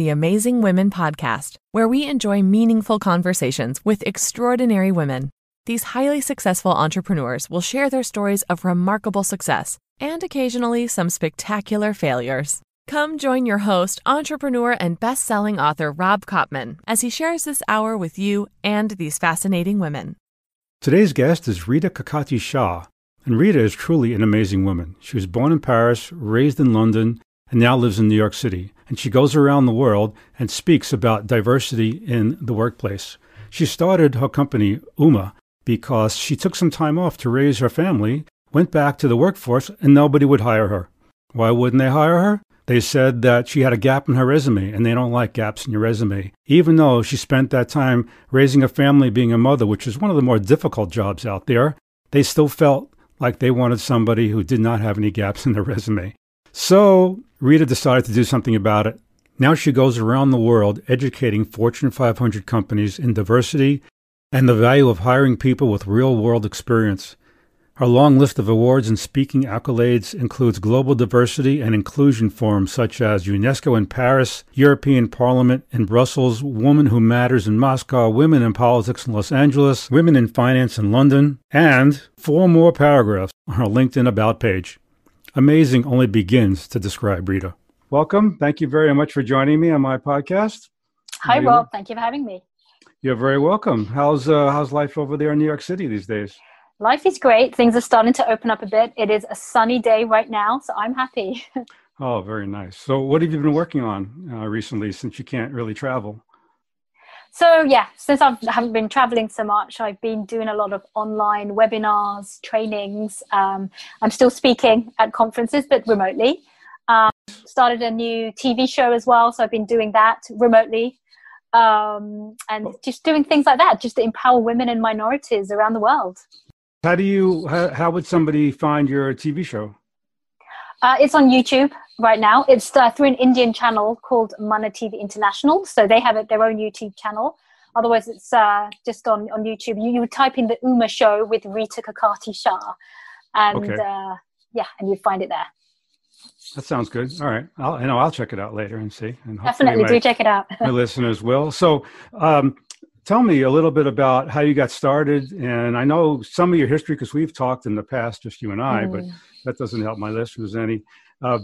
the Amazing Women podcast, where we enjoy meaningful conversations with extraordinary women. These highly successful entrepreneurs will share their stories of remarkable success and occasionally some spectacular failures. Come join your host, entrepreneur, and best selling author Rob Kopman as he shares this hour with you and these fascinating women. Today's guest is Rita Kakati Shah, and Rita is truly an amazing woman. She was born in Paris, raised in London, and now lives in New York City. And she goes around the world and speaks about diversity in the workplace. She started her company, Uma, because she took some time off to raise her family, went back to the workforce, and nobody would hire her. Why wouldn't they hire her? They said that she had a gap in her resume, and they don't like gaps in your resume. Even though she spent that time raising a family, being a mother, which is one of the more difficult jobs out there, they still felt like they wanted somebody who did not have any gaps in their resume. So Rita decided to do something about it. Now she goes around the world educating Fortune 500 companies in diversity and the value of hiring people with real world experience. Her long list of awards and speaking accolades includes Global Diversity and Inclusion Forums such as UNESCO in Paris, European Parliament in Brussels, Woman Who Matters in Moscow, Women in Politics in Los Angeles, Women in Finance in London, and four more paragraphs on her LinkedIn About page. Amazing only begins to describe Rita. Welcome. Thank you very much for joining me on my podcast. Hi, Rob. Thank you for having me. You're very welcome. How's uh, how's life over there in New York City these days? Life is great. Things are starting to open up a bit. It is a sunny day right now, so I'm happy. oh, very nice. So, what have you been working on uh, recently since you can't really travel? So, yeah, since I haven't been traveling so much, I've been doing a lot of online webinars, trainings. Um, I'm still speaking at conferences, but remotely. Um, started a new TV show as well, so I've been doing that remotely. Um, and just doing things like that, just to empower women and minorities around the world. How do you? How, how would somebody find your TV show? Uh, it's on YouTube right now. It's uh, through an Indian channel called Mana TV International. So they have their own YouTube channel. Otherwise, it's uh, just on, on YouTube. You, you would type in the Uma show with Rita Kakati Shah. And okay. Uh, yeah, and you'd find it there. That sounds good. All right. I'll, I know I'll check it out later and see. And Definitely my, do check it out. my listeners will. So, um, tell me a little bit about how you got started. And I know some of your history because we've talked in the past, just you and I, mm. but that doesn't help my listeners any. Uh,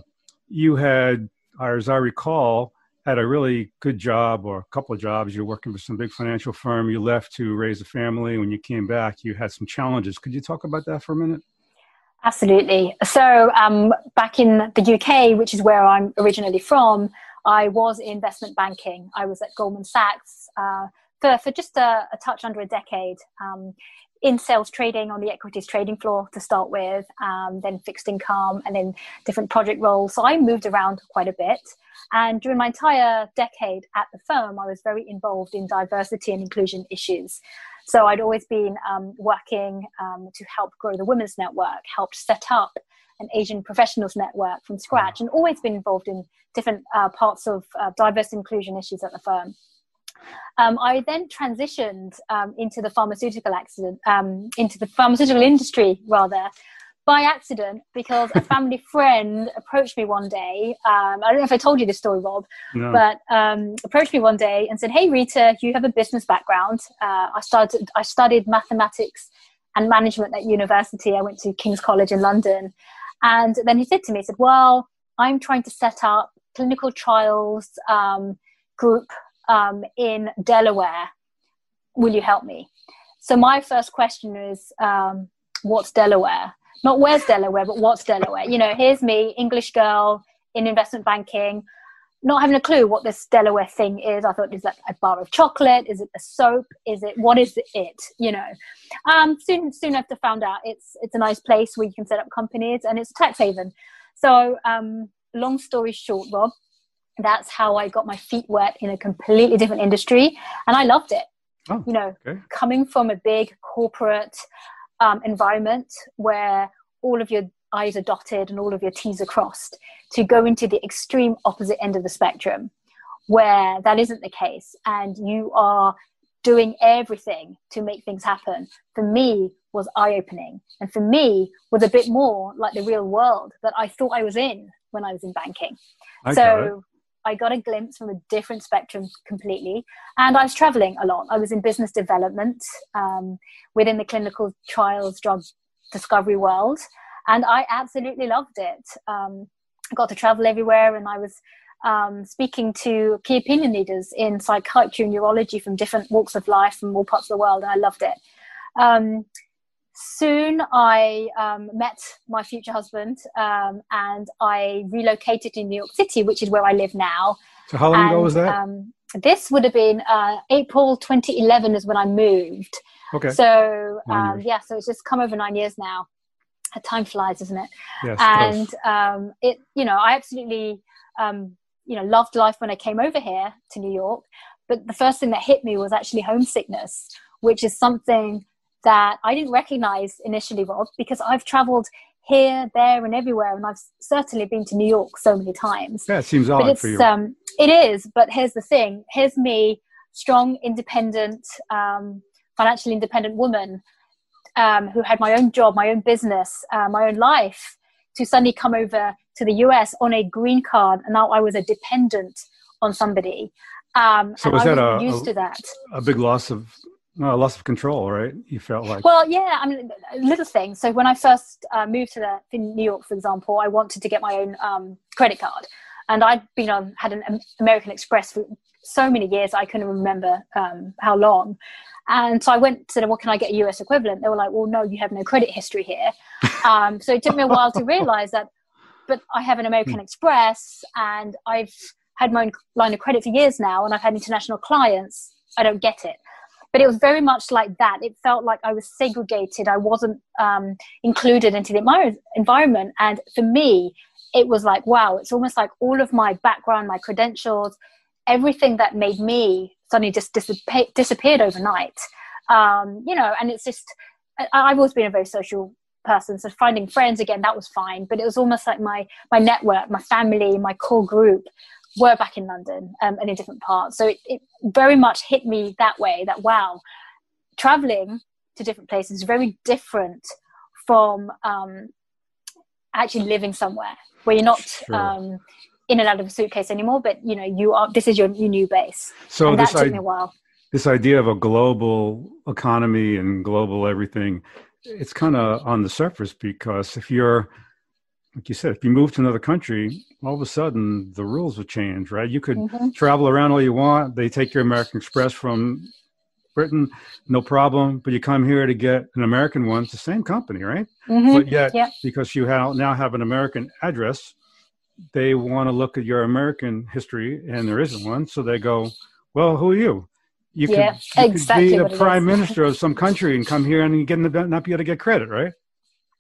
you had, as I recall, had a really good job or a couple of jobs. You're working for some big financial firm. You left to raise a family. When you came back, you had some challenges. Could you talk about that for a minute? Absolutely. So, um, back in the UK, which is where I'm originally from, I was in investment banking. I was at Goldman Sachs. Uh, for, for just a, a touch under a decade um, in sales trading on the equities trading floor to start with, um, then fixed income, and then different project roles. So I moved around quite a bit. And during my entire decade at the firm, I was very involved in diversity and inclusion issues. So I'd always been um, working um, to help grow the Women's Network, helped set up an Asian professionals network from scratch, and always been involved in different uh, parts of uh, diverse inclusion issues at the firm. Um, I then transitioned um, into the pharmaceutical accident, um, into the pharmaceutical industry rather, by accident because a family friend approached me one day. Um, I don't know if I told you this story, Rob, no. but um, approached me one day and said, "Hey, Rita, you have a business background. Uh, I started. I studied mathematics and management at university. I went to King's College in London." And then he said to me, he said, Well, I'm trying to set up clinical trials um, group um, in Delaware. Will you help me? So my first question is, um, what's Delaware? Not where's Delaware, but what's Delaware? You know, here's me, English girl in investment banking, not having a clue what this Delaware thing is. I thought, is that a bar of chocolate? Is it a soap? Is it what is it? You know, um, soon soon after found out it's it's a nice place where you can set up companies and it's a tax haven. So, um, long story short, Rob, that's how I got my feet wet in a completely different industry, and I loved it. Oh, you know, okay. coming from a big corporate um, environment where all of your I's are dotted and all of your T's are crossed, to go into the extreme opposite end of the spectrum, where that isn't the case, and you are doing everything to make things happen. For me, was eye opening, and for me, was a bit more like the real world that I thought I was in when I was in banking. I so I got a glimpse from a different spectrum completely. And I was traveling a lot. I was in business development um, within the clinical trials drug discovery world. And I absolutely loved it. Um, I got to travel everywhere and I was um, speaking to key opinion leaders in psychiatry and neurology from different walks of life from all parts of the world. And I loved it. Soon I um, met my future husband um, and I relocated to New York City, which is where I live now. So, how long and, ago was that? Um, this would have been uh, April 2011 is when I moved. Okay. So, um, yeah, so it's just come over nine years now. Time flies, isn't it? Yes, and it, um, it, you know, I absolutely, um, you know, loved life when I came over here to New York. But the first thing that hit me was actually homesickness, which is something that I didn't recognize initially, Rob, because I've traveled here, there, and everywhere, and I've certainly been to New York so many times. Yeah, it seems odd but for you. Um, it is, but here's the thing: here's me, strong, independent, um, financially independent woman um, who had my own job, my own business, uh, my own life, to suddenly come over to the US on a green card, and now I was a dependent on somebody. Um, so was that a, used to that. a big loss of well, loss of control, right? You felt like. Well, yeah. I mean, little things. So when I first uh, moved to the in New York, for example, I wanted to get my own um, credit card, and I'd been on had an American Express for so many years I couldn't remember um, how long. And so I went to them, what can I get a US equivalent? They were like, well, no, you have no credit history here. Um, so it took me a while to realize that, but I have an American Express and I've had my own line of credit for years now and I've had international clients. I don't get it but it was very much like that. It felt like I was segregated. I wasn't um, included into the environment. And for me, it was like, wow, it's almost like all of my background, my credentials, everything that made me suddenly just dissipate, disappeared overnight. Um, you know, and it's just, I, I've always been a very social person. So finding friends again, that was fine. But it was almost like my, my network, my family, my core group were back in London um, and in different parts. So it, it very much hit me that way that, wow, traveling to different places is very different from um, actually living somewhere where you're not sure. um, in and out of a suitcase anymore, but you know, you are, this is your, your new base. So and that took I- me a while. This idea of a global economy and global everything, it's kind of on the surface because if you're like you said, if you move to another country, all of a sudden the rules would change, right? You could mm-hmm. travel around all you want. They take your American Express from Britain, no problem. But you come here to get an American one, it's the same company, right? Mm-hmm. But yet, yep. because you have, now have an American address, they want to look at your American history, and there isn't one. So they go, "Well, who are you? You yeah, could, you exactly could be the prime minister of some country and come here and get not be able to get credit, right?"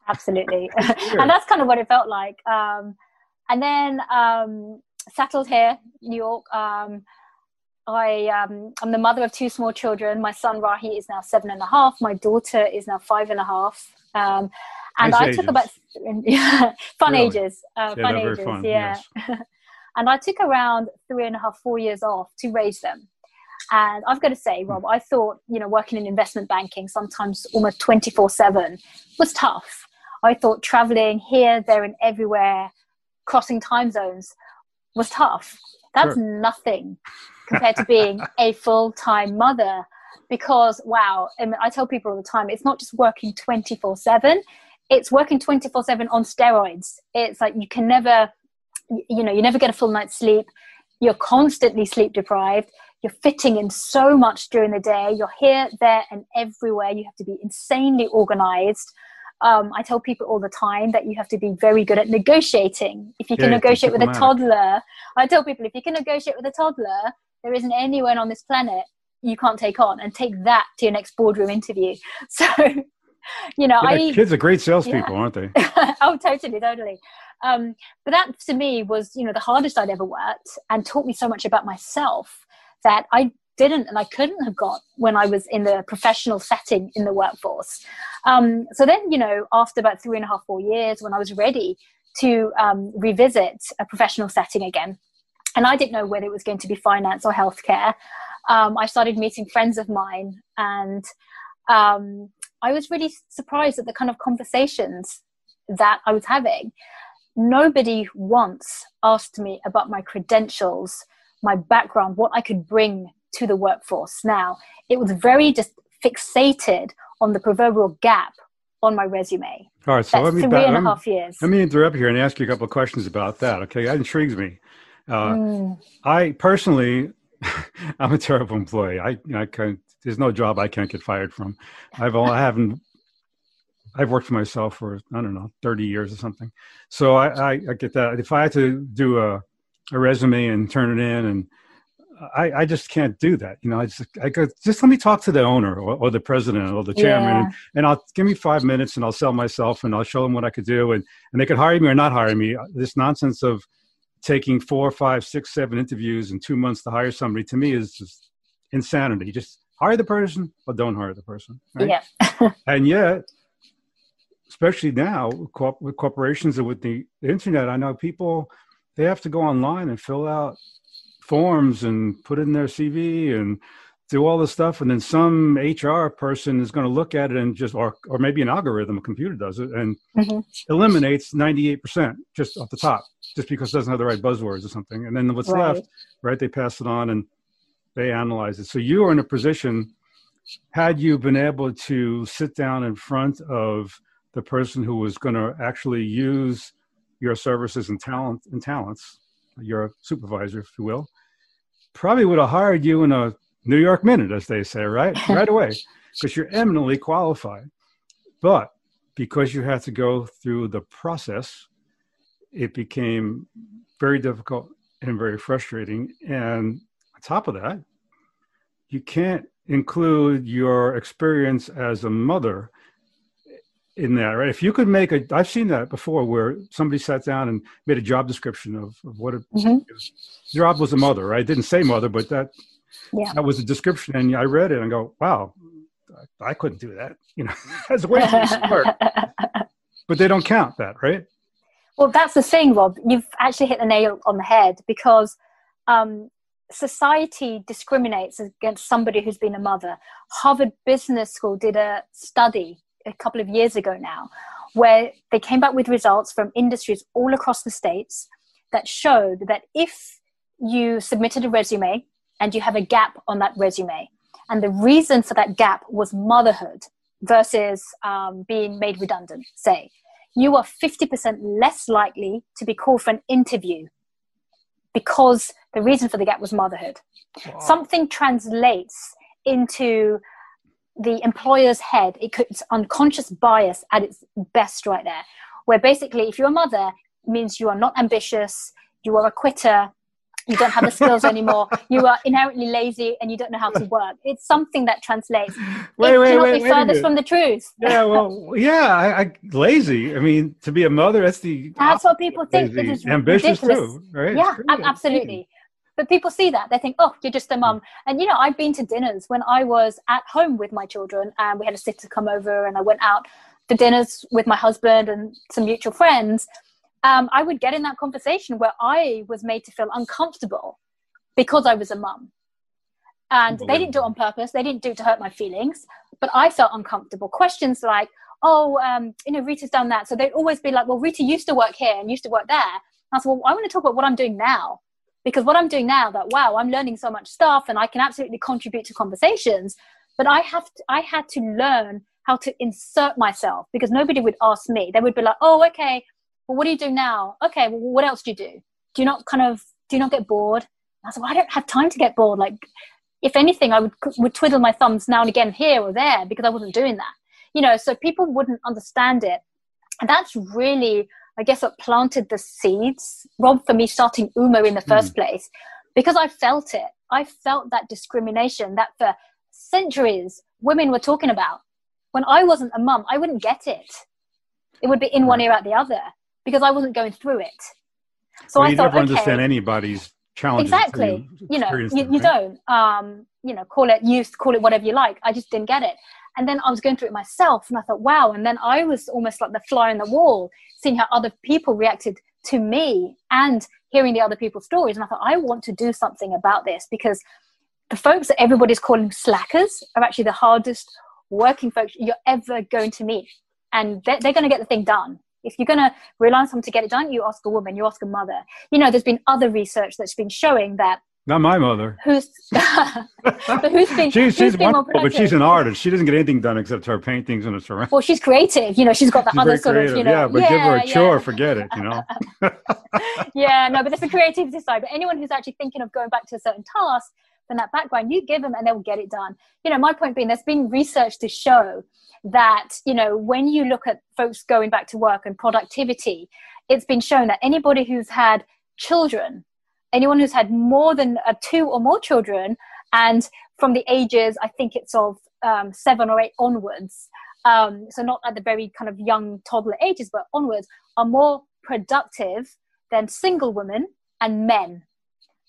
Absolutely and that's kind of what it felt like um, and then um, settled here new york um, I, um, I'm the mother of two small children. My son Rahi is now seven and a half. My daughter is now five and a half. Um, and nice I ages. took about yeah, fun Really? ages, uh, Yeah, fun ages, fun, yeah. and I took around three and a half, four years off to raise them. And I've got to say, Rob, I thought you know working in investment banking, sometimes almost twenty four seven, was tough. I thought traveling here, there, and everywhere, crossing time zones, was tough. That's Sure. nothing compared to being a full time mother. Because wow, I, mean, I tell people all the time, it's not just working twenty four seven; it's working twenty four seven on steroids. It's like you can never, you know, you never get a full night's sleep. You're constantly sleep deprived. You're fitting in so much during the day. You're here, there, and everywhere. You have to be insanely organized. Um, I tell people all the time that you have to be very good at negotiating. If you can Yeah, you have to be negotiate with a toddler, I tell people if you can negotiate with a toddler, there isn't anyone on this planet you can't take on, and take that to your next boardroom interview. So, you know, Yeah, I kids are great salespeople, Yeah. aren't they? oh, totally, totally. Um, but that to me was, you know, the hardest I'd ever worked and taught me so much about myself that I didn't and I couldn't have got when I was in the professional setting in the workforce. Um, so then, you know, after about three and a half, four years, when I was ready to um, revisit a professional setting again, and I didn't know whether it was going to be finance or healthcare, um, I started meeting friends of mine and um, I was really surprised at the kind of conversations that I was having. nobody once asked me about my credentials, my background, what I could bring to the workforce. Now, it was very just fixated on the proverbial gap on my resume. All right, so That's let me three back- and a half years. Let me interrupt here and ask you a couple of questions about that. Okay, that intrigues me. Uh, Mm, I personally, I'm a terrible employee. I, I can't. There's no job I can't get fired from. I've all, I haven't. I've worked for myself for I don't know 30 years or something. So I, I, I get that. If I had to do a, a resume and turn it in, and I, I just can't do that. You know, I just I go just let me talk to the owner or, or the president or the chairman, Yeah. and, and I'll give me five minutes and I'll sell myself and I'll show them what I could do, and and they could hire me or not hire me. Uh, this nonsense of taking four, five, six, seven interviews in two months to hire somebody to me is just insanity. Just hire the person or don't hire the person. Right? Yeah. And yet, especially now with corporations and with the internet, I know people they have to go online and fill out forms and put it in their CV and do all this stuff, and then some HR person is going to look at it and just, or or maybe an algorithm, a computer does it, and Mhm. eliminates ninety eight percent just off the top, just because it doesn't have the right buzzwords or something, and then what's Right. left, right? They pass it on and they analyze it. So you are in a position. Had you been able to sit down in front of the person who was going to actually use your services and talent and talents, your supervisor, if you will, probably would have hired you in a New York minute, as they say, right? right away, because you're eminently qualified. But because you had to go through the process, it became very difficult and very frustrating. And on top of that, you can't include your experience as a mother in that, right? If you could make a, I've seen that before where somebody sat down and made a job description of, of what a Mhm. job was a mother, right? It didn't say mother, but that Yeah. that was a description, and I read it and go, wow, I, I couldn't do that. You know, that's way too smart. But they don't count that, right? Well, that's the thing, Rob. You've actually hit the nail on the head because um, society discriminates against somebody who's been a mother. Harvard Business School did a study a couple of years ago now where they came back with results from industries all across the states that showed that if you submitted a resume and you have a gap on that resume, and the reason for that gap was motherhood versus um, being made redundant, say, you are 50% less likely to be called for an interview because the reason for the gap was motherhood. Something translates into the employer's head. It could, it's unconscious bias at its best, right there. Where basically, if you're a mother, it means you are not ambitious, you are a quitter, you don't have the skills anymore, you are inherently lazy, and you don't know how to work. It's something that translates. Wait, it wait, cannot wait, be furthest from the truth. yeah, well, yeah, I, I lazy. I mean, to be a mother, that's the That's what people think. It is ambitious ridiculous. too, right? Yeah absolutely but people see that. They think oh you're just a mum. And you know i've been to dinners when i was at home with my children and we had a sitter come over and i went out to dinners with my husband and some mutual friends. Um, i would get in that conversation where i was made to feel uncomfortable because i was a mum. And they didn't do it on purpose. They didn't do it to hurt my feelings. But i felt uncomfortable. Questions like oh um, you know rita's done that. So they'd always be like well rita used to work here and used to work there. I said, well, I want to talk about what I'm doing now. Because what I'm doing now, that wow, I'm learning so much stuff and I can absolutely contribute to conversations. But I have to, I had to learn how to insert myself because nobody would ask me. They would be like, oh, okay, well, what do you do now? Okay, well, what else do you do? Do you not kind of, do you not get bored? I said, well, I don't have time to get bored. Like, if anything, I would, would twiddle my thumbs now and again here or there because I wasn't doing that. You know, so people wouldn't understand it. And that's really, I guess, what planted the seeds, Rob, for me starting Uma in the first place, because I felt it. I felt that discrimination that for centuries women were talking about. When I wasn't a mum, I wouldn't get it. It would be in one ear out the other because I wasn't going through it. So well, I you thought, never okay, understand anybody's challenges. exactly until you know you, them, you right? don't um you know call it youth call it whatever you like i just didn't get it and then i was going through it myself and i thought wow. And then i was almost like the fly on the wall seeing how other people reacted to me and hearing the other people's stories. And i thought i want to do something about this because the folks that everybody's calling slackers are actually the hardest working folks you're ever going to meet. And they're, they're going to get the thing done. If you're going to rely on someone to get it done, you ask a woman, you ask a mother. You know, there's been other research that's been showing that not my mother. Who's but who's been? she's who's she's wonderful, but she's an artist. She doesn't get anything done except her paintings and her surroundings. Well, she's creative. You know, she's got the she's other sort creative. of, you know, yeah, but yeah, give her a yeah. chore, forget it. You know. yeah, no, but there's the creativity side. But anyone who's actually thinking of going back to a certain task, then that background, you give them and they'll get it done. You know, my point being, there's been research to show that you know when you look at folks going back to work and productivity, it's been shown that anybody who's had children anyone who's had more than uh, two or more children and from the ages i think it's of um, seven or eight onwards um, so not at the very kind of young toddler ages but onwards are more productive than single women and men.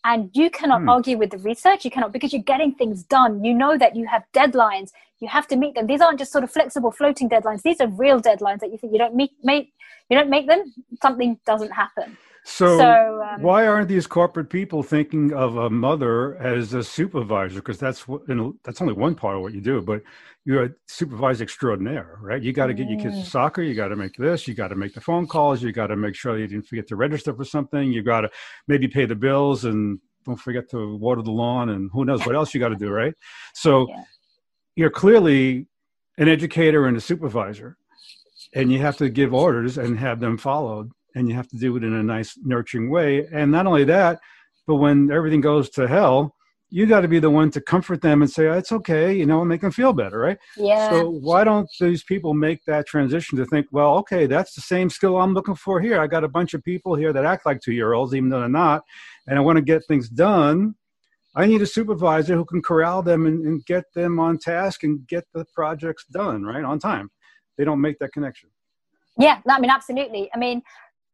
And you cannot hmm. argue with the research you cannot because you're getting things done. You know that you have deadlines you have to meet them. These aren't just sort of flexible floating deadlines. These are real deadlines that you think you don't meet make you don't make them something doesn't happen so, so um, why aren't these corporate people thinking of a mother as a supervisor? Because that's what, you know, that's only one part of what you do, but you're a supervisor extraordinaire, right? You got to get your kids to mm. soccer. You got to make this. You got to make the phone calls. You got to make sure you didn't forget to register for something. You got to maybe pay the bills and don't forget to water the lawn and who knows what else you got to do, right? So yeah. you're clearly an educator and a supervisor, and you have to give orders and have them followed and you have to do it in a nice nurturing way. And not only that but when everything goes to hell you got to be the one to comfort them and say oh, it's okay you know and make them feel better right? Yeah. So why don't these people make that transition to think well okay that's the same skill i'm looking for here. I got a bunch of people here that act like two year olds even though they're not and i want to get things done. I need a supervisor who can corral them and, and get them on task and get the projects done right on time. They don't make that connection. Yeah i mean absolutely. I mean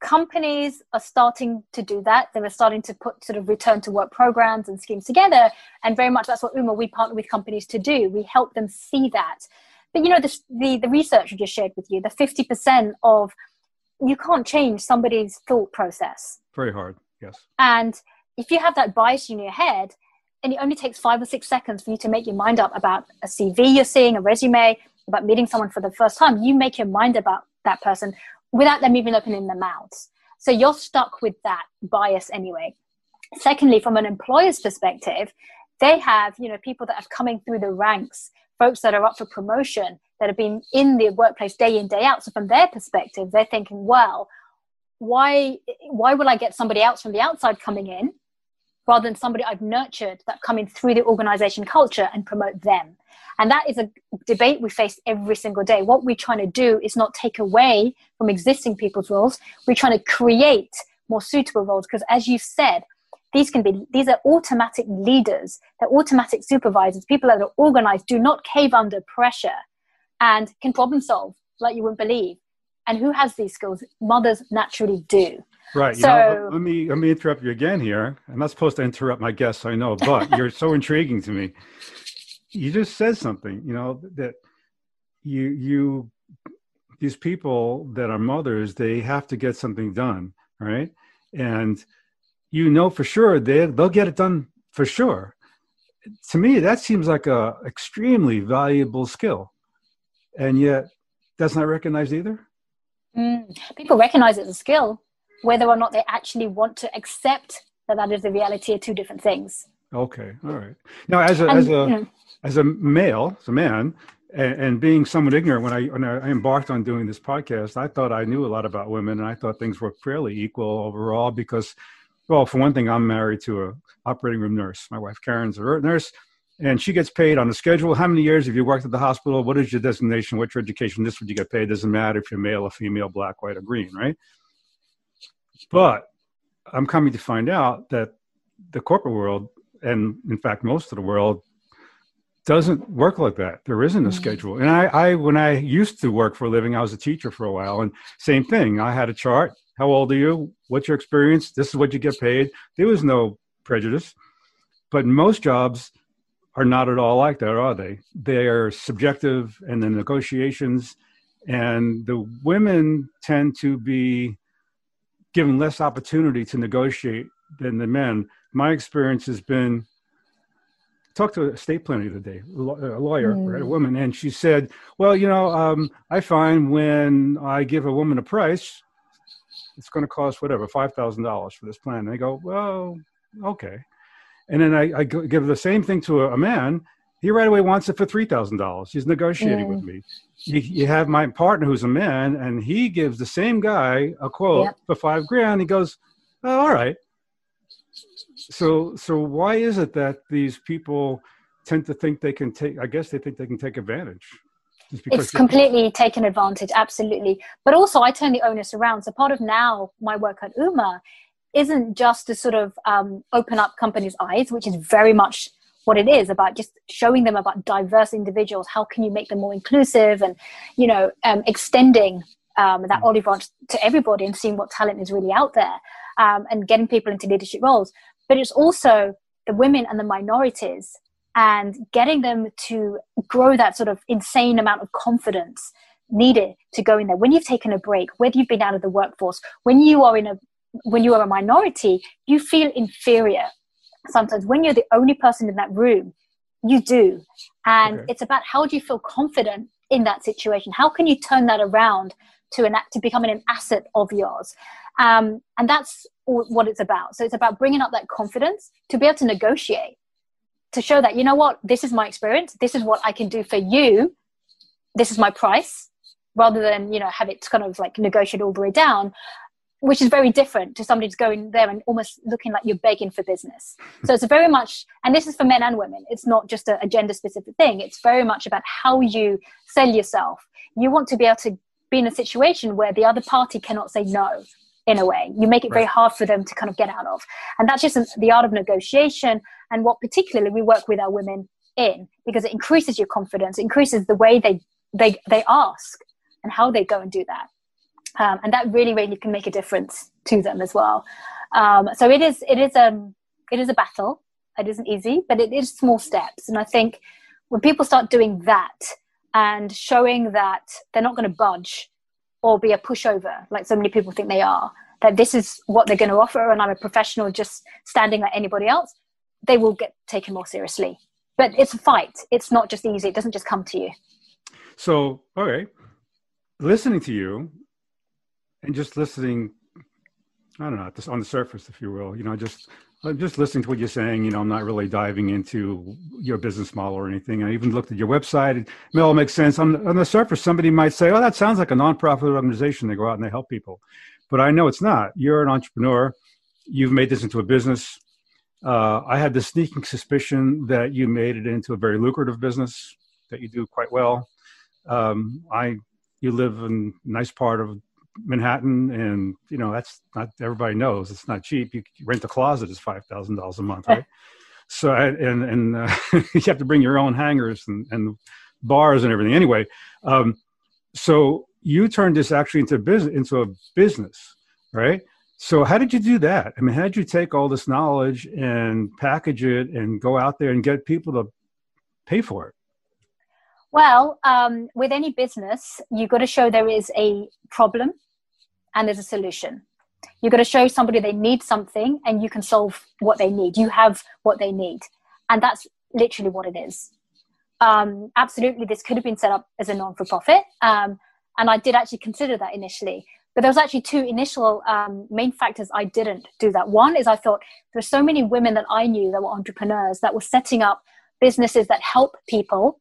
companies are starting to do that. They are starting to put sort of return to work programs and schemes together. And very much that's what Uma, we partner with companies to do. We help them see that. But you know, the, the, the research I just shared with you, the 50% of you can't change somebody's thought process. Very hard, yes. And if you have that bias in your head, and it only takes five or six seconds for you to make your mind up about a CV you're seeing, a resume, about meeting someone for the first time, you make your mind about that person without them even opening their mouths. So you're stuck with that bias anyway. Secondly, from an employer's perspective, they have, you know, people that are coming through the ranks, folks that are up for promotion, that have been in the workplace day in, day out. So from their perspective, they're thinking, well, why why will I get somebody else from the outside coming in rather than somebody I've nurtured that come in through the organization culture and promote them? And that is a debate we face every single day. What we're trying to do is not take away from existing people's roles. We're trying to create more suitable roles because, as you said, these can be these are automatic leaders they're automatic supervisors people that are organized do not cave under pressure and can problem solve like you wouldn't believe and who has these skills mothers naturally do right so know, let me let me interrupt you again here. I'm not supposed to interrupt my guests i know but you're so intriguing to me. You just said something you know that you you these people that are mothers they have to get something done right? And you know for sure they they'll get it done for sure. To me that seems like a extremely valuable skill and yet that's not recognized either? Mm, people recognize it as a skill whether or not they actually want to accept that that is the reality are two different things okay all right now as a and, as a you know, as a male, as a man, and, and, being somewhat ignorant when I when I embarked on doing this podcast, I thought I knew a lot about women, and I thought things were fairly equal overall. Because, well, for one thing, I'm married to a operating room nurse. My wife Karen's a nurse, and she gets paid on the schedule. How many years have you worked at the hospital? What is your designation? What's your education? This is what you get paid. Doesn't matter if you're male or female, black, white, or green, right? But I'm coming to find out that the corporate world, and in fact most of the world, doesn't work like that. There isn't a mm-hmm. schedule. And I, I, when I used to work for a living, I was a teacher for a while, and same thing. I had a chart. How old are you? What's your experience? This is what you get paid. There was no prejudice. But most jobs are not at all like that, are they? They're subjective and the negotiations, and the women tend to be given less opportunity to negotiate than the men. My experience has been talked to a estate planner the other day, a lawyer, mm. right, a woman, and she said, "Well, you know, um, I find when I give a woman a price, it's going to cost whatever five thousand dollars for this plan." And I go, "Well, okay," and then I, I give the same thing to a, a man. He right away wants it for three thousand dollars. He's negotiating mm. with me. You, you, have my partner who's a man, and he gives the same guy a quote yep. for five grand. He goes, oh, "All right." so so why is it that these people tend to think they can take i guess they think they can take advantage it's completely taken advantage absolutely but also i turn the onus around so part of now my work at Uma isn't just to sort of um, open up companies eyes which is very much what it is about just showing them about diverse individuals. How can you make them more inclusive and you know um, extending um, that mm. olive branch to everybody and seeing what talent is really out there um, and getting people into leadership roles. But it's also the women and the minorities and getting them to grow that sort of insane amount of confidence needed to go in there. When you've taken a break whether you've been out of the workforce when you are in a when you are a minority you feel inferior sometimes when you're the only person in that room you do and okay. it's about how do you feel confident in that situation how can you turn that around to an to becoming an asset of yours um, and that's what it's about. So it's about bringing up that confidence to be able to negotiate, to show that, you know what, this is my experience. This is what I can do for you. This is my price rather than, you know, have it kind of like negotiate all the way down, which is very different to somebody just going there and almost looking like you're begging for business. So it's very much, and this is for men and women. It's not just a, a gender specific thing. It's very much about how you sell yourself. You want to be able to be in a situation where the other party cannot say no in a way. You make it very hard for them to kind of get out of. And that's just the art of negotiation and what particularly we work with our women in because it increases your confidence, increases the way they, they, they ask and how they go and do that. Um, and that really, really can make a difference to them as well. Um, so it is, it is, um, it is a battle. It isn't easy, but it is small steps. And I think when people start doing that and showing that they're not going to budge or be a pushover like so many people think they are that this is what they're going to offer and i'm a professional just standing like anybody else they will get taken more seriously but it's a fight it's not just easy it doesn't just come to you so okay listening to you and just listening i don't know just on the surface if you will you know just I'm just listening to what you're saying. You know, I'm not really diving into your business model or anything. I even looked at your website. It all makes sense. On, on the surface, somebody might say, "Oh, that sounds like a nonprofit organization. They go out and they help people," but I know it's not. You're an entrepreneur. You've made this into a business. Uh, I had the sneaking suspicion that you made it into a very lucrative business that you do quite well. Um, I, you live in a nice part of Manhattan, and you know that's not everybody knows it's not cheap. You rent a closet is five thousand dollars a month, right? so and and uh, you have to bring your own hangers and, and bars and everything. Anyway, um, so you turned this actually into business into a business, right? So how did you do that? I mean, how did you take all this knowledge and package it and go out there and get people to pay for it? Well, um, with any business, you've got to show there is a problem and there's a solution. You've got to show somebody they need something and you can solve what they need. You have what they need. And that's literally what it is. Um, absolutely, this could have been set up as a non for profit. Um, and I did actually consider that initially. But there was actually two initial um, main factors I didn't do that. One is I thought there were so many women that I knew that were entrepreneurs that were setting up businesses that help people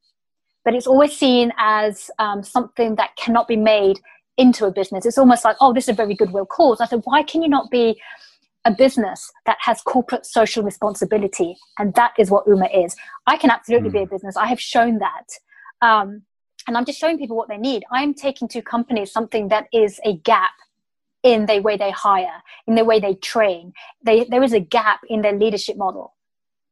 but it's always seen as um, something that cannot be made into a business. It's almost like, oh, this is a very goodwill cause. I said, why can you not be a business that has corporate social responsibility? And that is what Uma is. I can absolutely mm. be a hmm. business. I have shown that. Um, and I'm just showing people what they need. I'm taking to companies something that is a gap in the way they hire, in the way they train. They, there is a gap in their leadership model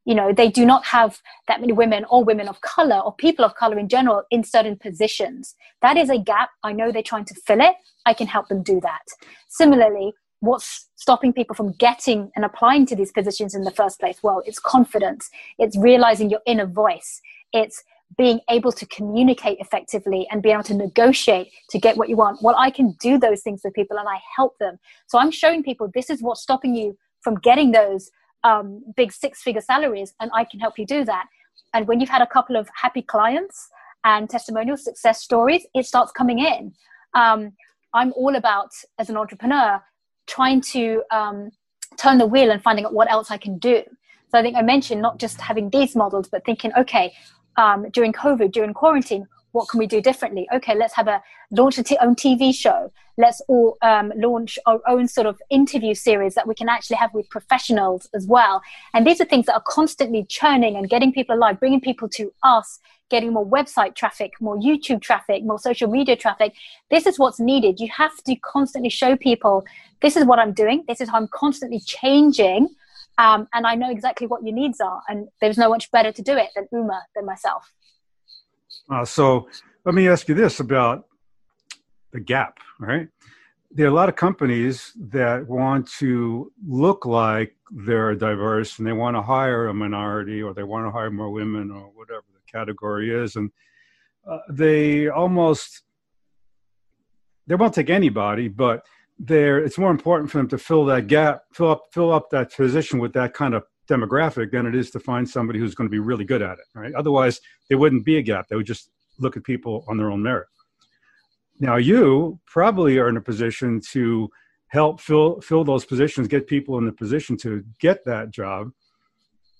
you know they do not have that many women or women of color or people of color in general in certain positions. That is a gap. I know they're trying to fill it. I can help them do that. Similarly what's stopping people from getting and applying to these positions in the first place? Well it's confidence. It's realizing your inner voice. It's being able to communicate effectively and being able to negotiate to get what you want. Well i can do those things for people and i help them. So i'm showing people this is what's stopping you from getting those um, big six figure salaries and I can help you do that. And when you've had a couple of happy clients and testimonial success stories, it starts coming in. Um, I'm all about, as an entrepreneur, trying to um, turn the wheel and finding out what else I can do. So I think I mentioned not just having these models, but thinking, okay, um, during COVID, during quarantine, what can we do differently? Okay, let's have a launch a t- own TV show. Let's all um, launch our own sort of interview series that we can actually have with professionals as well. And these are things that are constantly churning and getting people alive, bringing people to us, getting more website traffic, more YouTube traffic, more social media traffic. This is what's needed. You have to constantly show people this is what I'm doing. This is how I'm constantly changing. Um, and I know exactly what your needs are. And there's no much better to do it than Uma, than myself. Uh, so let me ask you this about the gap, right? There are a lot of companies that want to look like they're diverse and they want to hire a minority or they want to hire more women or whatever the category is. And uh, they almost, they won't take anybody, but they're, it's more important for them to fill that gap, fill up, fill up that position with that kind of demographic than it is to find somebody who's going to be really good at it, right? Otherwise, there wouldn't be a gap. They would just look at people on their own merit. Now, you probably are in a position to help fill fill those positions, get people in the position to get that job,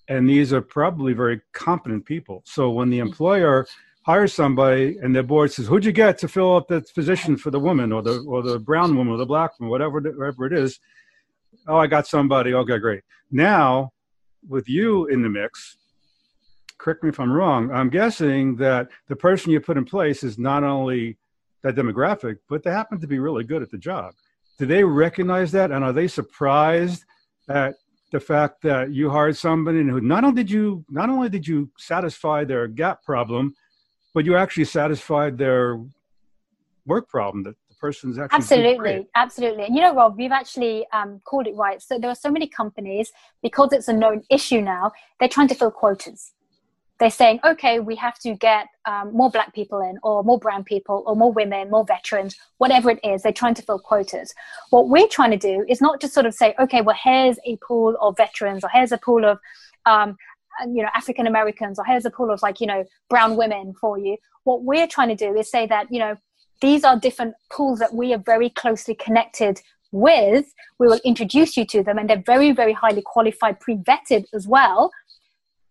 and these are probably very competent people. So when the employer hires somebody and their board says, "Who'd you get to fill up that position for the woman or the or the brown woman or the black woman, whatever whatever it is?" Oh, I got somebody. Okay, great. Now with you in the mix, correct me if I'm wrong, I'm guessing that the person you put in place is not only that demographic, but they happen to be really good at the job. Do they recognize that? And are they surprised at the fact that you hired somebody who not only did you not only did you satisfy their gap problem, but you actually satisfied their work problem that person's actually absolutely absolutely. And you know rob you've actually um, called it right. So there are so many companies because it's a known issue now they're trying to fill quotas. They're saying okay we have to get um, more black people in or more brown people or more women more veterans whatever it is they're trying to fill quotas. What we're trying to do is not just sort of say okay well here's a pool of veterans or here's a pool of um, you know african americans or here's a pool of like you know brown women for you. What we're trying to do is say that you know these are different pools that we are very closely connected with. We will introduce you to them, and they're very, very highly qualified, pre vetted as well.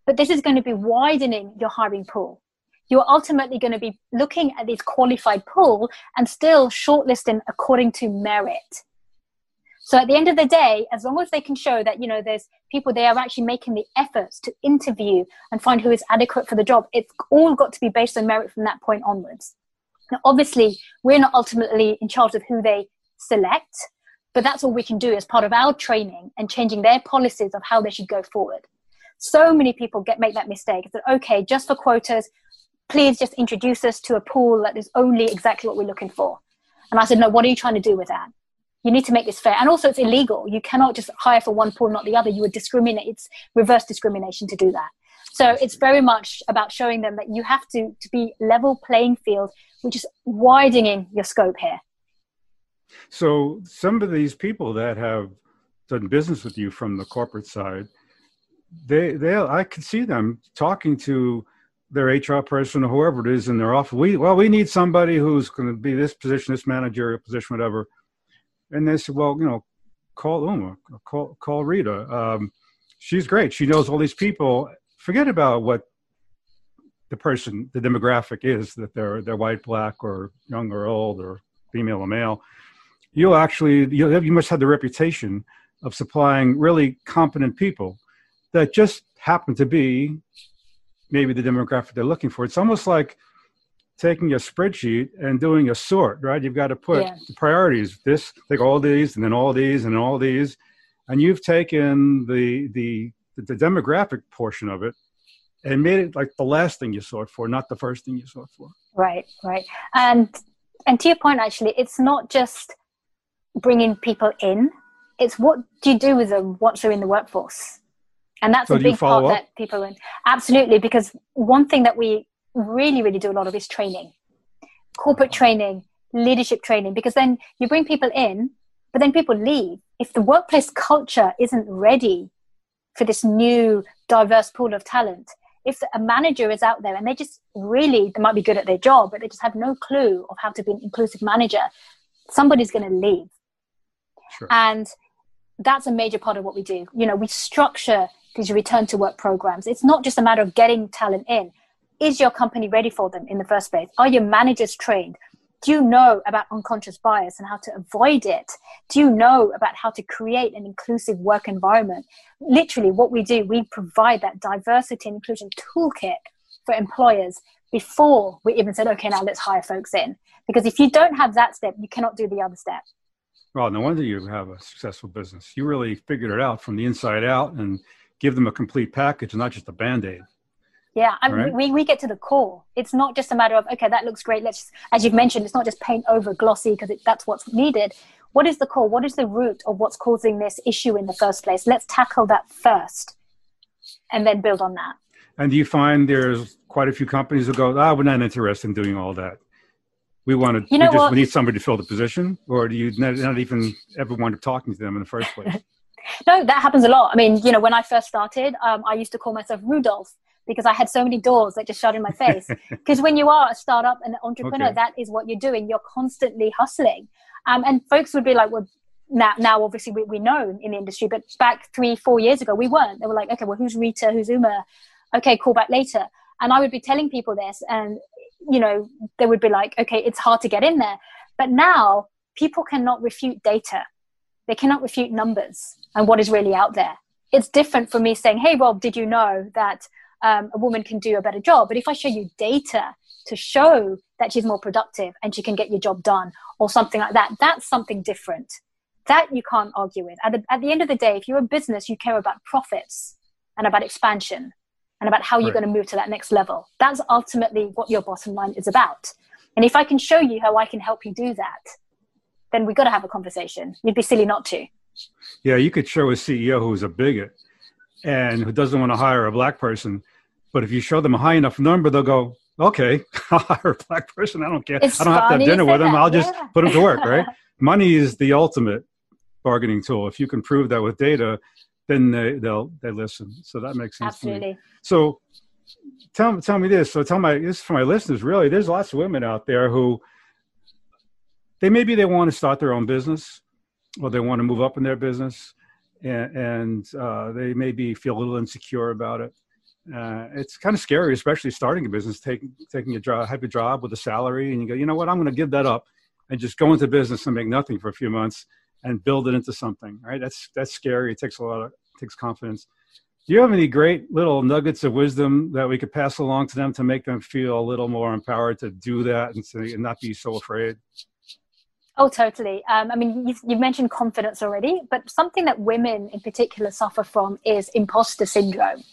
But this is going to be widening your hiring pool. You're ultimately going to be looking at this qualified pool and still shortlisting according to merit. So at the end of the day, as long as they can show that you know there's people they are actually making the efforts to interview and find who is adequate for the job, it's all got to be based on merit from that point onwards. Now, obviously, we're not ultimately in charge of who they select, but that's all we can do as part of our training and changing their policies of how they should go forward. So many people get make that mistake. That okay, just for quotas, please just introduce us to a pool that is only exactly what we're looking for. And I said, no, what are you trying to do with that? You need to make this fair. And also, it's illegal. You cannot just hire for one pool, not the other. You would discriminate. It's reverse discrimination to do that. So it's very much about showing them that you have to, to be level playing field, which is widening your scope here. So some of these people that have done business with you from the corporate side, they they I can see them talking to their HR person or whoever it is in their office. We well, we need somebody who's going to be this position, this managerial position, whatever. And they said, well, you know, call Uma, call call Rita. Um, she's great. She knows all these people, forget about what the person, the demographic is that they're they're white, black, or young or old, or female or male. You'll actually you you must have the reputation of supplying really competent people that just happen to be maybe the demographic they're looking for. It's almost like taking a spreadsheet and doing a sort, right? You've got to put yeah. the priorities. This, take all these, and then all these, and all these, and you've taken the the the, the demographic portion of it and made it like the last thing you saw it for, not the first thing you saw it for. Right, right. And and to your point, actually, it's not just bringing people in; it's what do you do with them once they're in the workforce, and that's so a big part up? that people in absolutely because one thing that we really, really do a lot of is training, corporate uh-huh. training, leadership training, because then you bring people in, but then people leave. If the workplace culture isn't ready for this new diverse pool of talent, if a manager is out there and they just really they might be good at their job but they just have no clue of how to be an inclusive manager somebody's going to leave. Sure. and that's a major part of what we do. You know we structure these return to work programs. It's not just a matter of getting talent in. Is your company ready for them in the first place? Are your managers trained do you know about unconscious bias and how to avoid it? Do you know about how to create an inclusive work environment? Literally, what we do, we provide that diversity and inclusion toolkit for employers before we even said, okay, now let's hire folks in. Because if you don't have that step, you cannot do the other step. Well, no wonder you have a successful business. You really figured it out from the inside out and give them a complete package, not just a band aid. Yeah, I mean, right. we, we get to the core. It's not just a matter of, okay, that looks great. Let's, as you've mentioned, it's not just paint over glossy because that's what's needed. What is the core? What is the root of what's causing this issue in the first place? Let's tackle that first and then build on that. And do you find there's quite a few companies who go, ah, we're not interested in doing all that. We want to, you know we just we need somebody to fill the position, or do you not, not even ever wind up talking to them in the first place? no, that happens a lot. I mean, you know, when I first started, um, I used to call myself Rudolph because I had so many doors that just shut in my face. Because when you are a startup and an entrepreneur, okay. that is what you're doing. You're constantly hustling. Um, and folks would be like, well, now, now obviously we, we know in the industry, but back three, four years ago, we weren't. They were like, okay, well, who's Rita? Who's Uma? Okay, call back later. And I would be telling people this, and, you know, they would be like, okay, it's hard to get in there. But now people cannot refute data, they cannot refute numbers and what is really out there. It's different for me saying, hey, Rob, did you know that um, a woman can do a better job. But if I show you data to show that she's more productive and she can get your job done or something like that, that's something different. That you can't argue with. At the, at the end of the day, if you're a business, you care about profits and about expansion and about how you're right. going to move to that next level. That's ultimately what your bottom line is about. And if I can show you how I can help you do that, then we've got to have a conversation. You'd be silly not to. Yeah, you could show a CEO who's a bigot and who doesn't want to hire a black person but if you show them a high enough number, they'll go, okay, I'll hire a black person. I don't care. It's I don't have to have dinner with them. I'll just yeah. put them to work, right? Money is the ultimate bargaining tool. If you can prove that with data, then they, they'll they listen. So that makes sense. Absolutely. So tell tell me this. So tell my this for my listeners. Really, there's lots of women out there who they maybe they want to start their own business, or they want to move up in their business, and, and uh, they maybe feel a little insecure about it uh, it's kind of scary, especially starting a business, taking taking a job, a job with a salary, and you go, you know what, I'm going to give that up and just go into business and make nothing for a few months and build it into something. Right? That's that's scary. It takes a lot of takes confidence. Do you have any great little nuggets of wisdom that we could pass along to them to make them feel a little more empowered to do that and, to, and not be so afraid? Oh, totally. Um, I mean, you've, you've, mentioned confidence already, but something that women in particular suffer from is imposter syndrome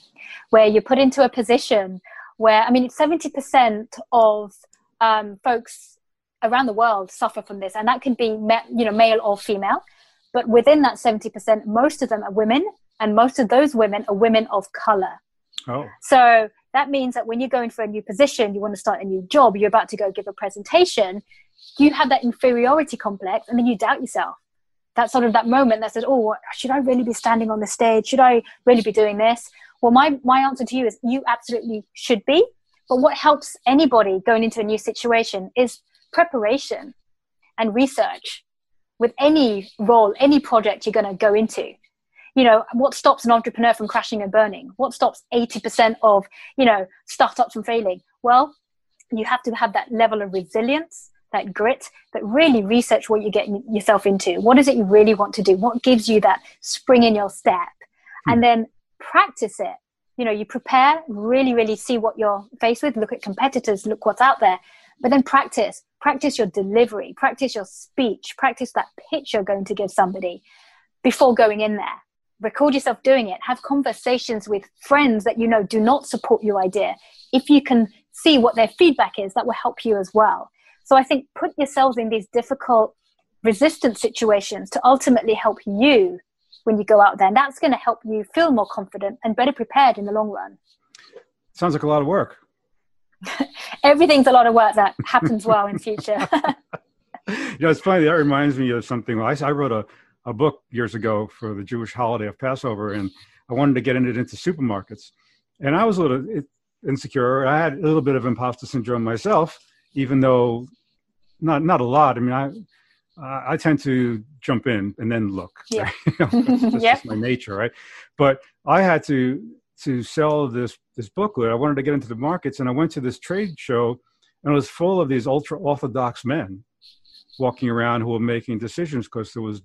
where you're put into a position where, I mean, 70% of um, folks around the world suffer from this, and that can be, you know, male or female. But within that 70%, most of them are women, and most of those women are women of color. Oh. So that means that when you're going for a new position, you want to start a new job, you're about to go give a presentation, you have that inferiority complex, and then you doubt yourself. that sort of that moment that says, "Oh, should I really be standing on the stage? Should I really be doing this?" Well, my, my answer to you is you absolutely should be. But what helps anybody going into a new situation is preparation and research with any role, any project you're going to go into. You know, what stops an entrepreneur from crashing and burning? What stops 80% of, you know, startups from failing? Well, you have to have that level of resilience, that grit, but really research what you're getting yourself into. What is it you really want to do? What gives you that spring in your step? Hmm. And then practice it. You know, you prepare, really, really see what you're faced with, look at competitors, look what's out there, but then practice. Practice your delivery, practice your speech, practice that pitch you're going to give somebody before going in there. Record yourself doing it. Have conversations with friends that you know do not support your idea. If you can see what their feedback is, that will help you as well. So I think put yourselves in these difficult resistance situations to ultimately help you when you go out there. And that's going to help you feel more confident and better prepared in the long run. Sounds like a lot of work. Everything's a lot of work that happens well in future. you know, it's funny. That reminds me of something. I, I wrote a, a book years ago for the Jewish holiday of Passover, and I wanted to get it into supermarkets. And I was a little, insecure. I had a little bit of imposter syndrome myself, even though not not a lot. I mean, I uh, I tend to jump in and then look. Yeah. Right? that's Yep. my nature, right? But I had to to sell this this booklet. I wanted to get into the markets, and I went to this trade show, and it was full of these ultra orthodox men walking around who were making decisions because there was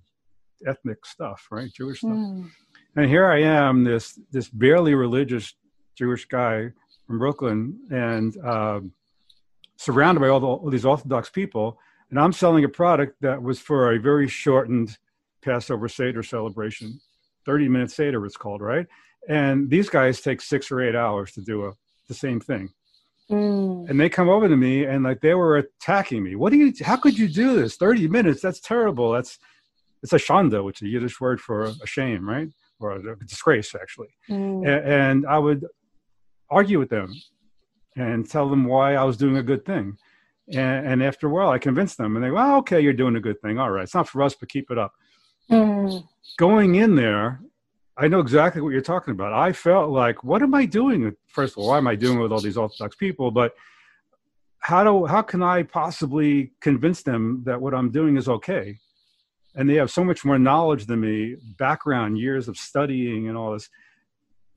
ethnic stuff, right? Jewish stuff. Mm. And here I am, this this barely religious Jewish guy from Brooklyn, and um, surrounded by all, the, all these Orthodox people, and I'm selling a product that was for a very shortened Passover Seder celebration, 30 minute Seder it's called, right? And these guys take six or eight hours to do a, the same thing. Mm. And they come over to me and like they were attacking me. What do you? How could you do this? 30 minutes? That's terrible. That's it's a shanda, which is a Yiddish word for a shame, right? Or a disgrace, actually Mm. a- and I would argue with them and tell them why I was doing a good thing. And, and after a while, I convinced them, and they go, "Oh, okay, you're doing a good thing. All right, it's not for us, but keep it up." Mm. Going in there, I know exactly what you're talking about. I felt like, what am I doing? First of all, why am I doing it with all these Orthodox people? But how do how can I possibly convince them that what I'm doing is okay? And they have so much more knowledge than me, background, years of studying, and all this.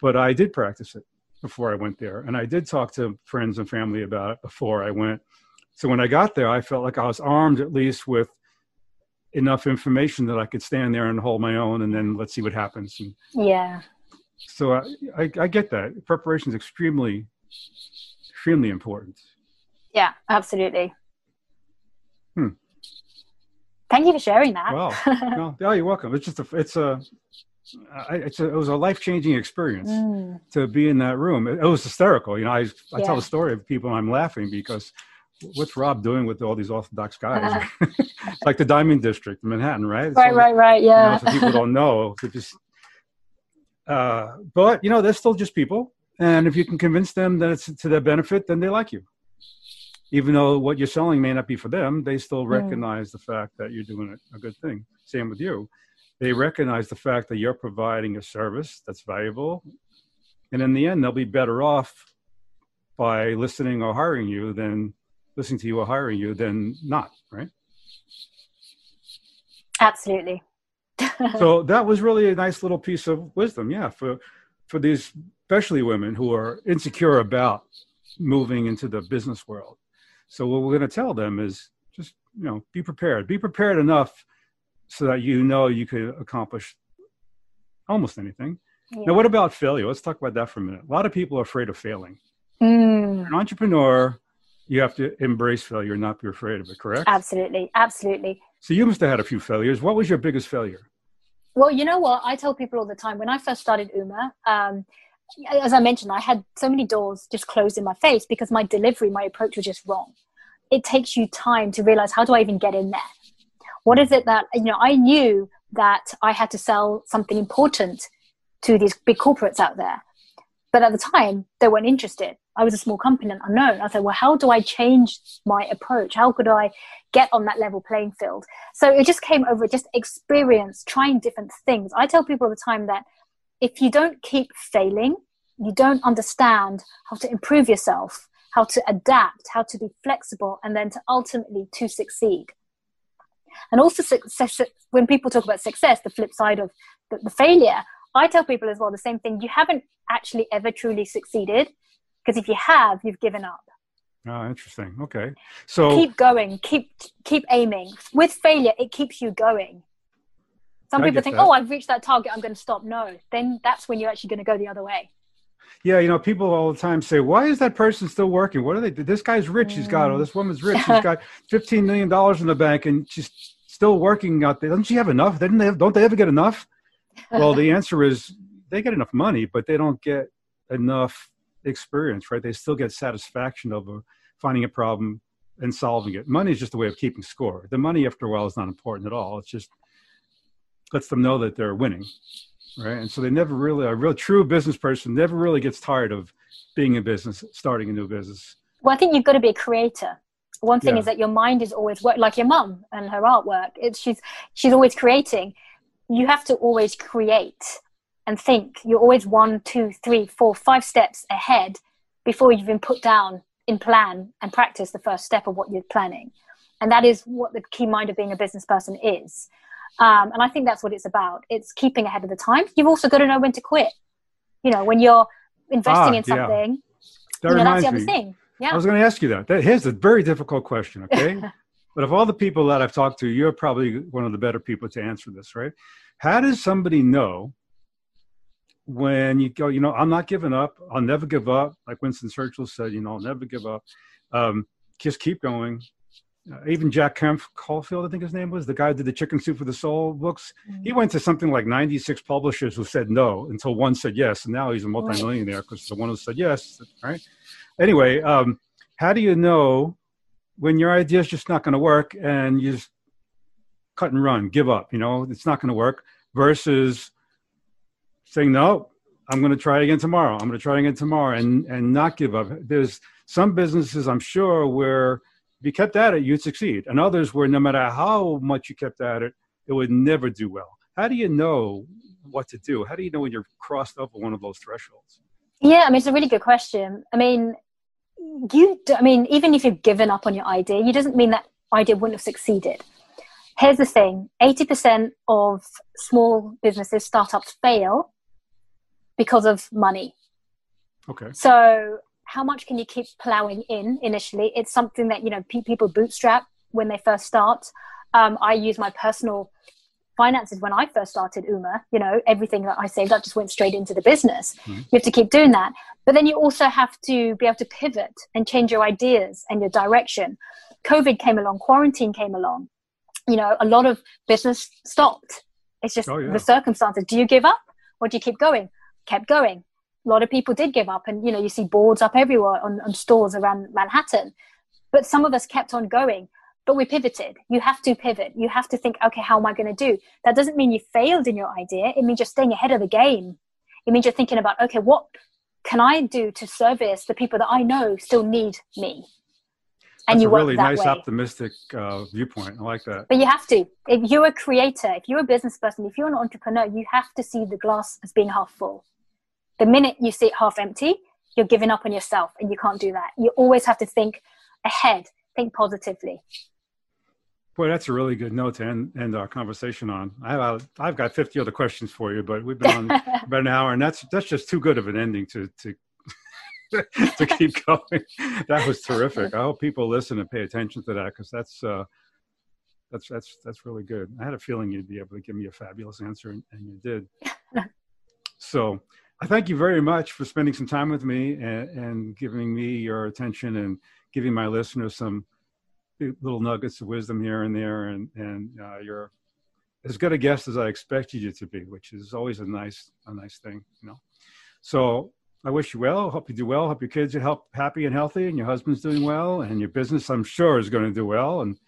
But I did practice it before I went there, and I did talk to friends and family about it before I went. So when I got there, I felt like I was armed at least with enough information that I could stand there and hold my own, and then let's see what happens. And Yeah. so I, I, I get that preparation is extremely, extremely important. Yeah, absolutely. Hmm. Thank you for sharing that. Wow. no, oh, you're welcome. It's just a, it's a, I, it's a, it was a life changing experience Mm. to be in that room. It, it was hysterical. You know, I, I tell the story of people and I'm laughing because what's Rob doing with all these Orthodox guys? it's like the Diamond District in Manhattan, right? Right, all- right, right. you know, Yeah. so people don't know. Just, uh, but you know, they're still just people, and if you can convince them that it's to their benefit, then they like you. Even though what you're selling may not be for them, they still Mm. recognize the fact that you're doing a, a good thing. Same with you. They recognize the fact that you're providing a service that's valuable, and in the end, they'll be better off by listening or hiring you than listening to you or hiring you than not, right? Absolutely. so that was really a nice little piece of wisdom yeah for for these especially women who are insecure about moving into the business world so what we're going to tell them is just you know be prepared be prepared enough so that you know you could accomplish almost anything Yeah. now what about failure let's talk about that for a minute a lot of people are afraid of failing Mm. an entrepreneur you have to embrace failure not be afraid of it correct Absolutely. Absolutely. so you must have had a few failures what was your biggest failure Well, you know what? I tell people all the time when I first started Uma, um, as I mentioned, I had so many doors just closed in my face because my delivery, my approach was just wrong. It takes you time to realize how do I even get in there? What is it that, you know, I knew that I had to sell something important to these big corporates out there. But at the time, they weren't interested. I was a small company and unknown. I said, well, how do I change my approach? How could I get on that level playing field? So it just came over just experience, trying different things. I tell people all the time that if you don't keep failing, you don't understand how to improve yourself, how to adapt, how to be flexible, and then to ultimately to succeed. And also, success, when people talk about success, the flip side of the, the failure, I tell people as well the same thing. You haven't actually ever truly succeeded because if you have, you've given up. oh interesting okay so Keep going, keep keep aiming. With failure, it keeps you going. Some I people think, that. "Oh, I've reached that target. I'm going to stop." No, then that's when you're actually going to go the other way. Yeah, you know, people all the time say, "Why is that person still working? What are they? This guy's rich. He's got, or this mm. woman's rich. She's got fifteen million dollars in the bank, and she's still working out there. Doesn't she have enough? Didn't they? Have, don't they ever get enough?" Well, the answer is they get enough money, but they don't get enough experience. Right? They still get satisfaction of finding a problem and solving it. Money is just a way of keeping score. The money, after a while, is not important at all. It's just lets them know that they're winning right? And so they never really, a real true business person never really gets tired of being in business, starting a new business. Well, I think you've got to be a creator. One thing Yeah. is that your mind is always work, like your mum and her artwork. It's she's she's always creating. You have to always create and think. You're always one, two, three, four, five steps ahead before you've been put down in plan and practice the first step of what you're planning. And that is what the key mind of being a business person is. Um, and I think that's what it's about. It's keeping ahead of the time. You've also got to know when to quit. You know, when you're investing ah, in something, yeah. you know, that's the other me. thing. Yeah. I was going to ask you that. that. Here's a very difficult question, okay? but of all the people that I've talked to, you're probably one of the better people to answer this, right? How does somebody know when you go, you know, I'm not giving up. I'll never give up. Like Winston Churchill said, you know, I'll never give up. Um, just keep going. Uh, even Jack Kemp Caulfield, I think his name was, the guy who did the Chicken Soup for the Soul books. Mm-hmm. He went to something like 96 publishers who said no until one said yes. And now he's a multimillionaire because the one who said yes, right? Anyway, um, how do you know when your idea is just not going to work and you just cut and run, give up, you know, it's not going to work versus saying, no, I'm going to try again tomorrow. I'm going to try again tomorrow and, and not give up. There's some businesses, I'm sure, where if you kept at it, you'd succeed. And others where no matter how much you kept at it, it would never do well. How do you know what to do? How do you know when you're crossed over one of those thresholds? Yeah, I mean, it's a really good question. I mean, you, I mean, even if you've given up on your idea, it doesn't mean that idea wouldn't have succeeded. Here's the thing 80% of small businesses, startups fail because of money. Okay. So how much can you keep plowing in initially? It's something that you know people bootstrap when they first start. Um, I use my personal finances when I first started Uma. You know, everything that I saved up just went straight into the business. Mm-hmm. You have to keep doing that, but then you also have to be able to pivot and change your ideas and your direction. COVID came along, quarantine came along. You know, a lot of business stopped. It's just oh, yeah. the circumstances. Do you give up or do you keep going? kept going. A lot of people did give up, and you know, you see boards up everywhere on, on stores around Manhattan. But some of us kept on going. But we pivoted. You have to pivot. You have to think, okay, how am I going to do? That doesn't mean you failed in your idea. It means you're staying ahead of the game. It means you're thinking about, okay, what can I do to service the people that I know still need me? and That's you work a really nice way. optimistic uh, viewpoint i like that but you have to if you're a creator if you're a business person if you're an entrepreneur you have to see the glass as being half full the minute you see it half empty, you're giving up on yourself and you can't do that. You always have to think ahead, think positively. Boy, that's a really good note to end, end our conversation on. I have, I've got 50 other questions for you, but we've been on about an hour and that's, that's just too good of an ending to, to, to keep going. That was terrific. I hope people listen and pay attention to that because that's, uh, that's, that's, that's really good. I had a feeling you'd be able to give me a fabulous answer and, and you did. so I thank you very much for spending some time with me and, and giving me your attention and giving my listeners some little nuggets of wisdom here and there. And, and uh, you're as good a guest as I expected you to be, which is always a nice, a nice thing, you know. So I wish you well. Hope you do well. Hope your kids are help, happy and healthy, and your husband's doing well, and your business, I'm sure, is going to do well. And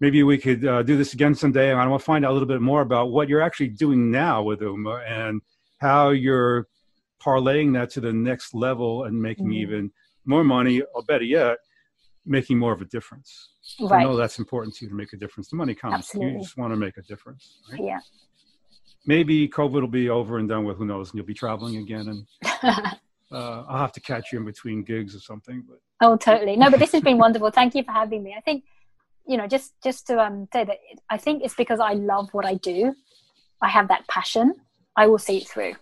maybe we could uh, do this again someday. And I want to find out a little bit more about what you're actually doing now with Uma and how you're parlaying that to the next level and making mm-hmm. even more money, or better yet, making more of a difference. Right. I know that's important to you to make a difference. The money comes. Absolutely. You just want to make a difference. Right? Yeah. Maybe COVID will be over and done with. Who knows? And you'll be traveling again, and uh, I'll have to catch you in between gigs or something. But oh, totally. No, but this has been wonderful. Thank you for having me. I think you know, just just to um, say that I think it's because I love what I do. I have that passion. I will see it through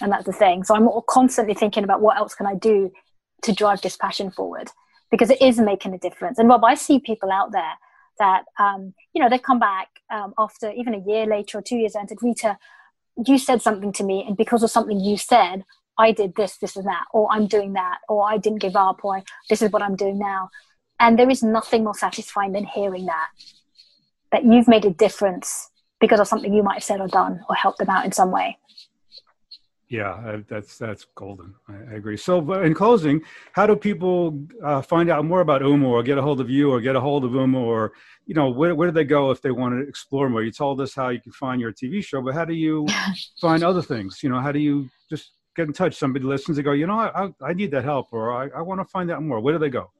and that's the thing. So i'm constantly thinking about what else can i do to drive this passion forward because it is making a difference. And rob i see people out there that um, you know they come back um, after even a year later or two years and said rita you said something to me and because of something you said i did this this and that or i'm doing that or i didn't give up or this is what i'm doing now. And there is nothing more satisfying than hearing that that you've made a difference because of something you might have said or done or helped them out in some way yeah, that's that's golden. I, I agree. So, in closing, how do people uh, find out more about Uma, or get a hold of you, or get a hold of Uma, or you know, where where do they go if they want to explore more? You told us how you can find your TV show, but how do you find other things? You know, how do you just get in touch? Somebody listens and go, you know, I I need that help, or I, I want to find out more. Where do they go?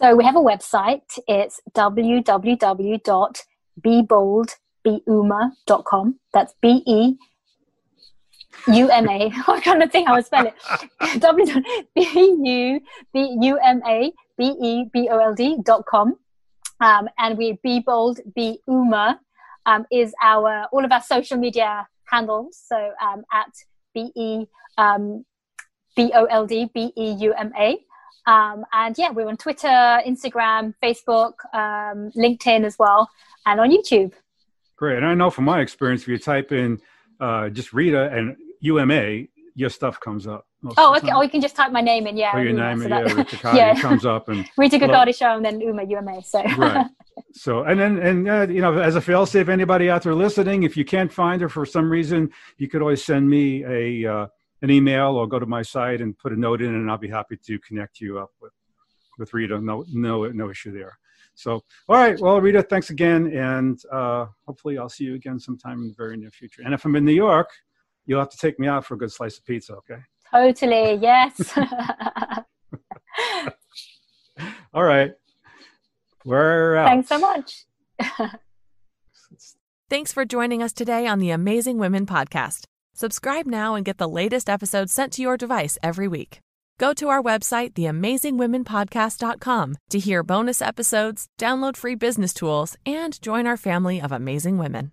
So we have a website. It's www.beboldbeuma.com. That's B E UMA. I can't think how to spell it. w b u b u m a b e b o l d dot com. Um, and we be bold, be uma um, is our all of our social media handles. So um, at b e um, b o l d b e u m a. Um, and yeah, we're on Twitter, Instagram, Facebook, um, LinkedIn as well, and on YouTube. Great. And I know from my experience, if you type in uh, just Rita and UMA, your stuff comes up. Oh, okay. Or you can just type my name in, yeah. Or your Uma, name, so yeah, Rita Kakati yeah. comes up and Rita Kakati show and then Uma UMA. So right. So and then and uh, you know, as a failsafe, anybody out there listening, if you can't find her for some reason, you could always send me a uh, an email or go to my site and put a note in, and I'll be happy to connect you up with with Rita. No, no, no issue there. So, all right. Well, Rita, thanks again, and uh, hopefully I'll see you again sometime in the very near future. And if I'm in New York, you'll have to take me out for a good slice of pizza. Okay. Totally. Yes. all right. We're out. Thanks so much. Thanks for joining us today on the Amazing Women podcast. Subscribe now and get the latest episodes sent to your device every week. Go to our website, theamazingwomenpodcast.com, to hear bonus episodes, download free business tools, and join our family of amazing women.